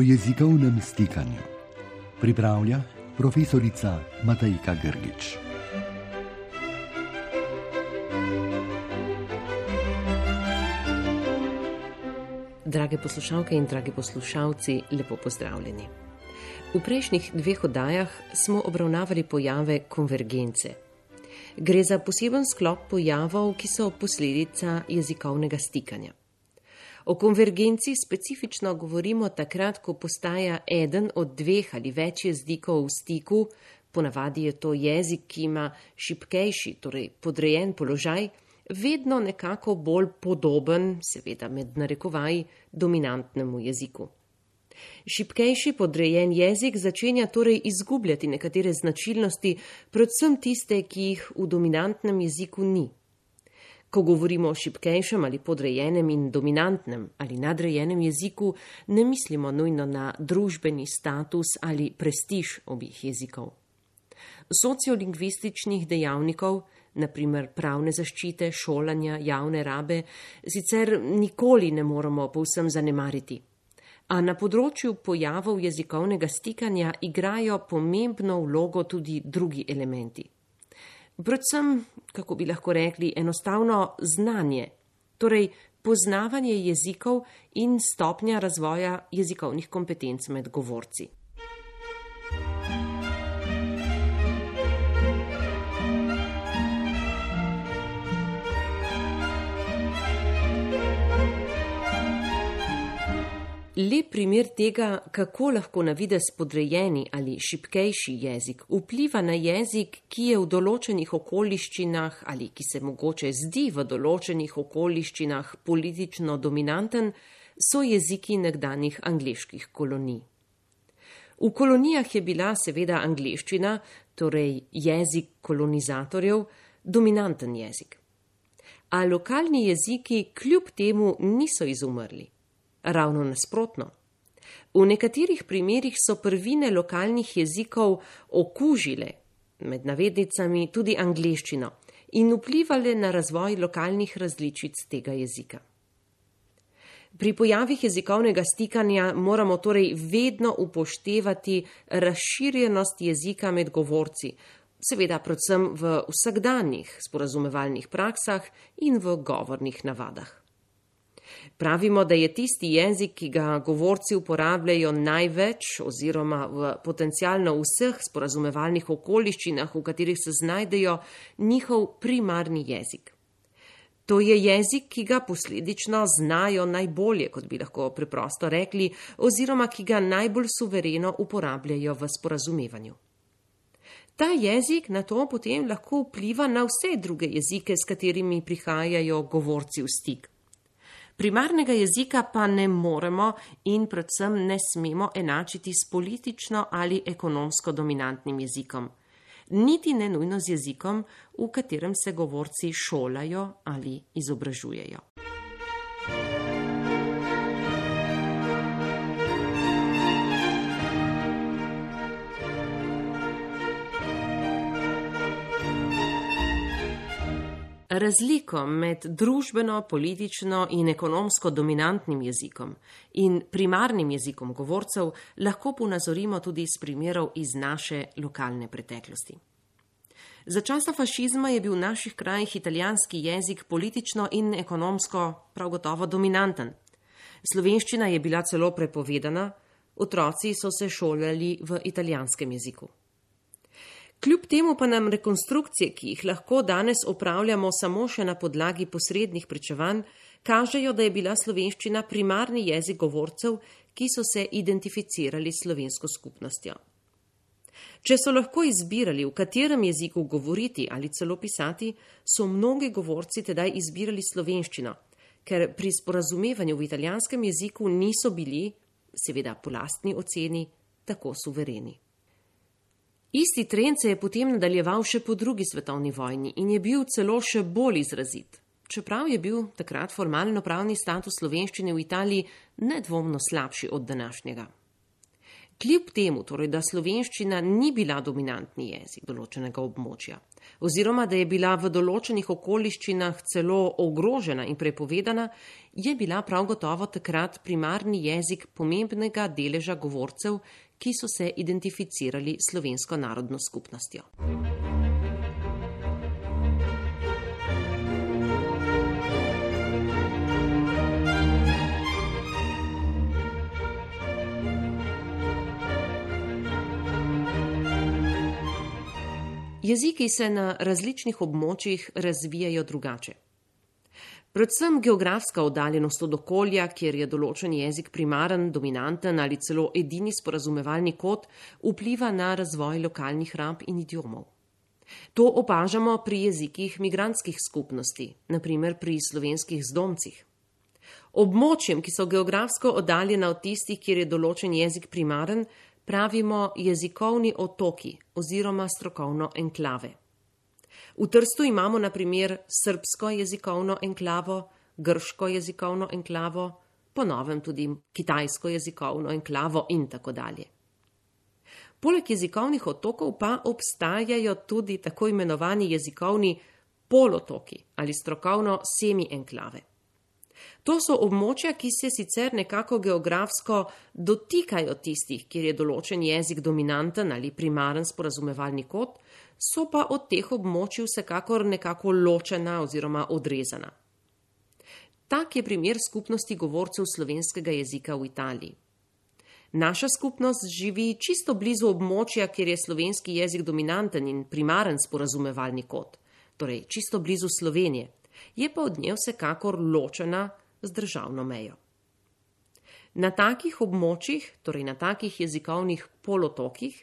o jezikovnem stikanju. Pripravlja profesorica Matajka Grgič. Drage poslušalke in dragi poslušalci, lepo pozdravljeni. V prejšnjih dveh oddajah smo obravnavali pojave konvergence. Gre za poseben sklop pojavov, ki so posledica jezikovnega stikanja. O konvergenci specifično govorimo takrat, ko postaja eden od dveh ali več jezikov v stiku, ponavadi je to jezik, ki ima šipkejši, torej podrejen položaj, vedno nekako bolj podoben, seveda med narekovaji, dominantnemu jeziku. Šipkejši podrejen jezik začenja torej izgubljati nekatere značilnosti, predvsem tiste, ki jih v dominantnem jeziku ni. Ko govorimo o šipkejšem ali podrejenem in dominantnem ali nadrejenem jeziku, ne mislimo nujno na družbeni status ali prestiž obih jezikov. Sociolingvističnih dejavnikov, naprimer pravne zaščite, šolanja, javne rabe, sicer nikoli ne moremo povsem zanemariti. A na področju pojavov jezikovnega stikanja igrajo pomembno vlogo tudi drugi elementi predvsem, kako bi lahko rekli, enostavno znanje, torej poznavanje jezikov in stopnja razvoja jezikovnih kompetenc med govorci. Lep primer tega, kako lahko na vides podrejeni ali šipkejši jezik vpliva na jezik, ki je v določenih okoliščinah ali ki se mogoče zdi v določenih okoliščinah politično dominanten, so jeziki nekdanjih angliških kolonij. V kolonijah je bila seveda angliščina, torej jezik kolonizatorjev, dominanten jezik. A lokalni jeziki kljub temu niso izumrli. Ravno nasprotno. V nekaterih primerjih so prvine lokalnih jezikov okužile, med navednicami tudi angliščino, in vplivali na razvoj lokalnih različic tega jezika. Pri pojavih jezikovnega stikanja moramo torej vedno upoštevati razširjenost jezika med govorci, seveda predvsem v vsakdanjih sporazumevalnih praksah in v govornih navadah. Pravimo, da je tisti jezik, ki ga govorci uporabljajo največ oziroma v potencialno vseh sporazumevalnih okoliščinah, v katerih se znajdejo, njihov primarni jezik. To je jezik, ki ga posledično znajo najbolje, kot bi lahko preprosto rekli, oziroma ki ga najbolj suvereno uporabljajo v sporazumevanju. Ta jezik na to potem lahko vpliva na vse druge jezike, s katerimi prihajajo govorci v stik. Primarnega jezika pa ne moremo in predvsem ne smemo enačiti s politično ali ekonomsko dominantnim jezikom, niti ne nujno z jezikom, v katerem se govorci šolajo ali izobražujejo. Razliko med družbeno, politično in ekonomsko dominantnim jezikom in primarnim jezikom govorcev lahko ponazorimo tudi iz primerov iz naše lokalne preteklosti. Za časa fašizma je bil v naših krajih italijanski jezik politično in ekonomsko prav gotovo dominanten. Slovenščina je bila celo prepovedana, otroci so se šolali v italijanskem jeziku. Kljub temu pa nam rekonstrukcije, ki jih lahko danes opravljamo samo še na podlagi posrednih pričevanj, kažejo, da je bila slovenščina primarni jezik govorcev, ki so se identificirali s slovensko skupnostjo. Če so lahko izbirali, v katerem jeziku govoriti ali celo pisati, so mnogi govorci tedaj izbirali slovenščino, ker pri sporazumevanju v italijanskem jeziku niso bili, seveda po lastni oceni, tako suvereni. Isti trend se je potem nadaljeval še po drugi svetovni vojni in je bil celo še bolj izrazit. Čeprav je bil takrat formalno pravni status slovenščine v Italiji nedvomno slabši od današnjega. Kljub temu, torej, da slovenščina ni bila dominantni jezik določenega območja, oziroma da je bila v določenih okoliščinah celo ogrožena in prepovedana, je bila prav gotovo takrat primarni jezik pomembnega deleža govorcev, ki so se identificirali s slovensko narodno skupnostjo. Jeziki se na različnih območjih razvijajo drugače. Predvsem geografska oddaljenost od okolja, kjer je določen jezik primaren, dominanten ali celo edini sporazumevalni kot, vpliva na razvoj lokalnih rab in idiomov. To opažamo pri jezikih migranskih skupnosti, naprimer pri slovenskih zdomcih. Območjem, ki so geografsko oddaljena od tistih, kjer je določen jezik primaren, pravimo jezikovni otoki oziroma strokovno enklave. V Trstu imamo na primer srbsko jezikovno enklavo, grško jezikovno enklavo, ponovem tudi kitajsko jezikovno enklavo in tako dalje. Poleg jezikovnih otokov pa obstajajo tudi tako imenovani jezikovni polotoki ali strokovno semi-enklave. To so območja, ki se sicer nekako geografsko dotikajo tistih, kjer je določen jezik dominanten ali primaren sporazumevalni kot, so pa od teh območij vsekakor nekako ločena oziroma odrezana. Tak je primer skupnosti govorcev slovenskega jezika v Italiji. Naša skupnost živi čisto blizu območja, kjer je slovenski jezik dominanten in primaren sporazumevalni kot, torej čisto blizu Slovenije, je pa od nje vsekakor ločena z državno mejo. Na takih območjih, torej na takih jezikovnih polotokih,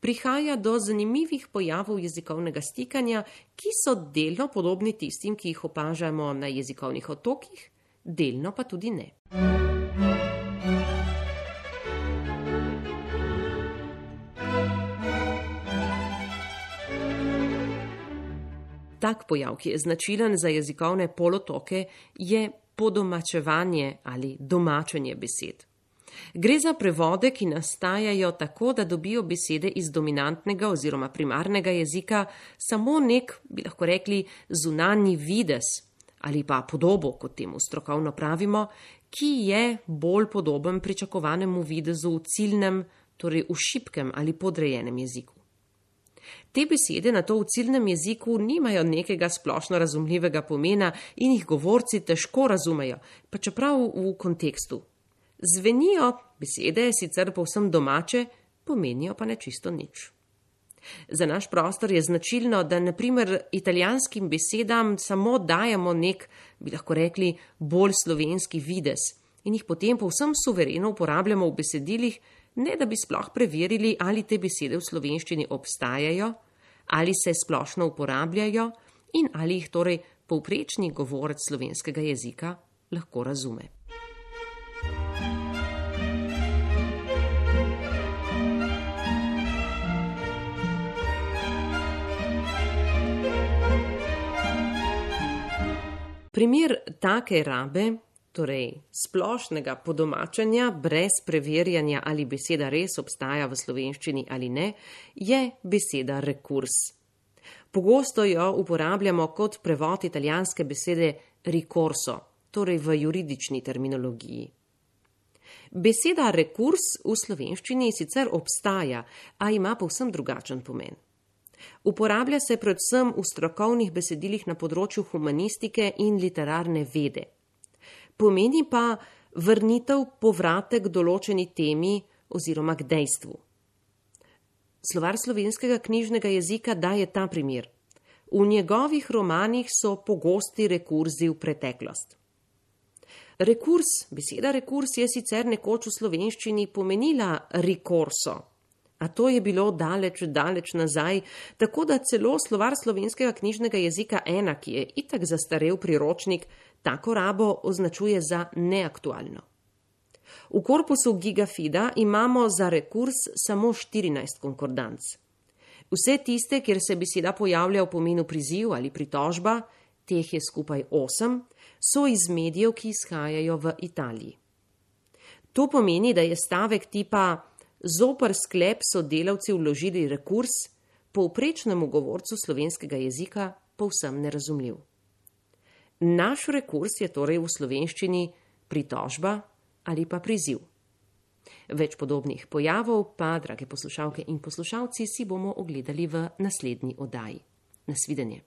prihaja do zanimivih pojavov jezikovnega stikanja, ki so delno podobni tistim, ki jih opažamo na jezikovnih otokih, delno pa tudi ne. Tak pojav, ki je značilen za jezikovne polotoke, je podomačevanje ali domačenje besed. Gre za prevode, ki nastajajo tako, da dobijo besede iz dominantnega oziroma primarnega jezika samo nek, bi lahko rekli, zunanji vides ali pa podobo, kot temu strokovno pravimo, ki je bolj podoben pričakovanemu videzu v ciljnem, torej v šipkem ali podrejenem jeziku. Te besede na to v ciljnem jeziku nimajo nekega splošno razumljivega pomena in jih govorci težko razumejo, pa čeprav v kontekstu. Zvenijo besede sicer povsem domače, pomenijo pa nečisto nič. Za naš prostor je značilno, da naprimer italijanskim besedam samo dajemo nek, bi lahko rekli, bolj slovenski vides in jih potem povsem suvereno uporabljamo v besedilih, ne da bi sploh preverili, ali te besede v slovenščini obstajajo, ali se splošno uporabljajo in ali jih torej povprečni govorec slovenskega jezika lahko razume. Primer take rabe torej splošnega podomačanja brez preverjanja, ali beseda res obstaja v slovenščini ali ne, je beseda rekurs. Pogosto jo uporabljamo kot prevod italijanske besede ricorso, torej v juridični terminologiji. Beseda rekurs v slovenščini sicer obstaja, a ima povsem drugačen pomen. Uporablja se predvsem v strokovnih besedilih na področju humanistike in literarne vede pomeni pa vrnitev povratek določeni temi oziroma k dejstvu. Slovar slovenskega knjižnega jezika daje ta primer. V njegovih romanih so pogosti rekurzi v preteklost. Rekurs, beseda rekurs je sicer nekoč v slovenščini pomenila rikorso, a to je bilo daleč, daleč nazaj, tako da celo slovar slovenskega knjižnega jezika ena, ki je itak zastarel priročnik, tako rabo označuje za neaktualno. V korpusu Gigafida imamo za rekurs samo 14 konkordanc. Vse tiste, kjer se beseda pojavlja v pomenu priziv ali pritožba, teh je skupaj 8, so iz medijev, ki izhajajo v Italiji. To pomeni, da je stavek tipa zopr sklep so delavci vložili rekurs, povprečnemu govorcu slovenskega jezika povsem nerazumljiv. Naš rekurs je torej v slovenščini pritožba ali pa priziv. Več podobnih pojavov pa, drage poslušalke in poslušalci, si bomo ogledali v naslednji oddaji. Nasvidenje.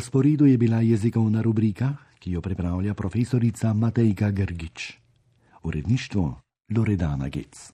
Na sporedu je bila jezikovna rubrika, ki jo pripravlja profesorica Matejka Grgič. Uredništvo Loredana Gec.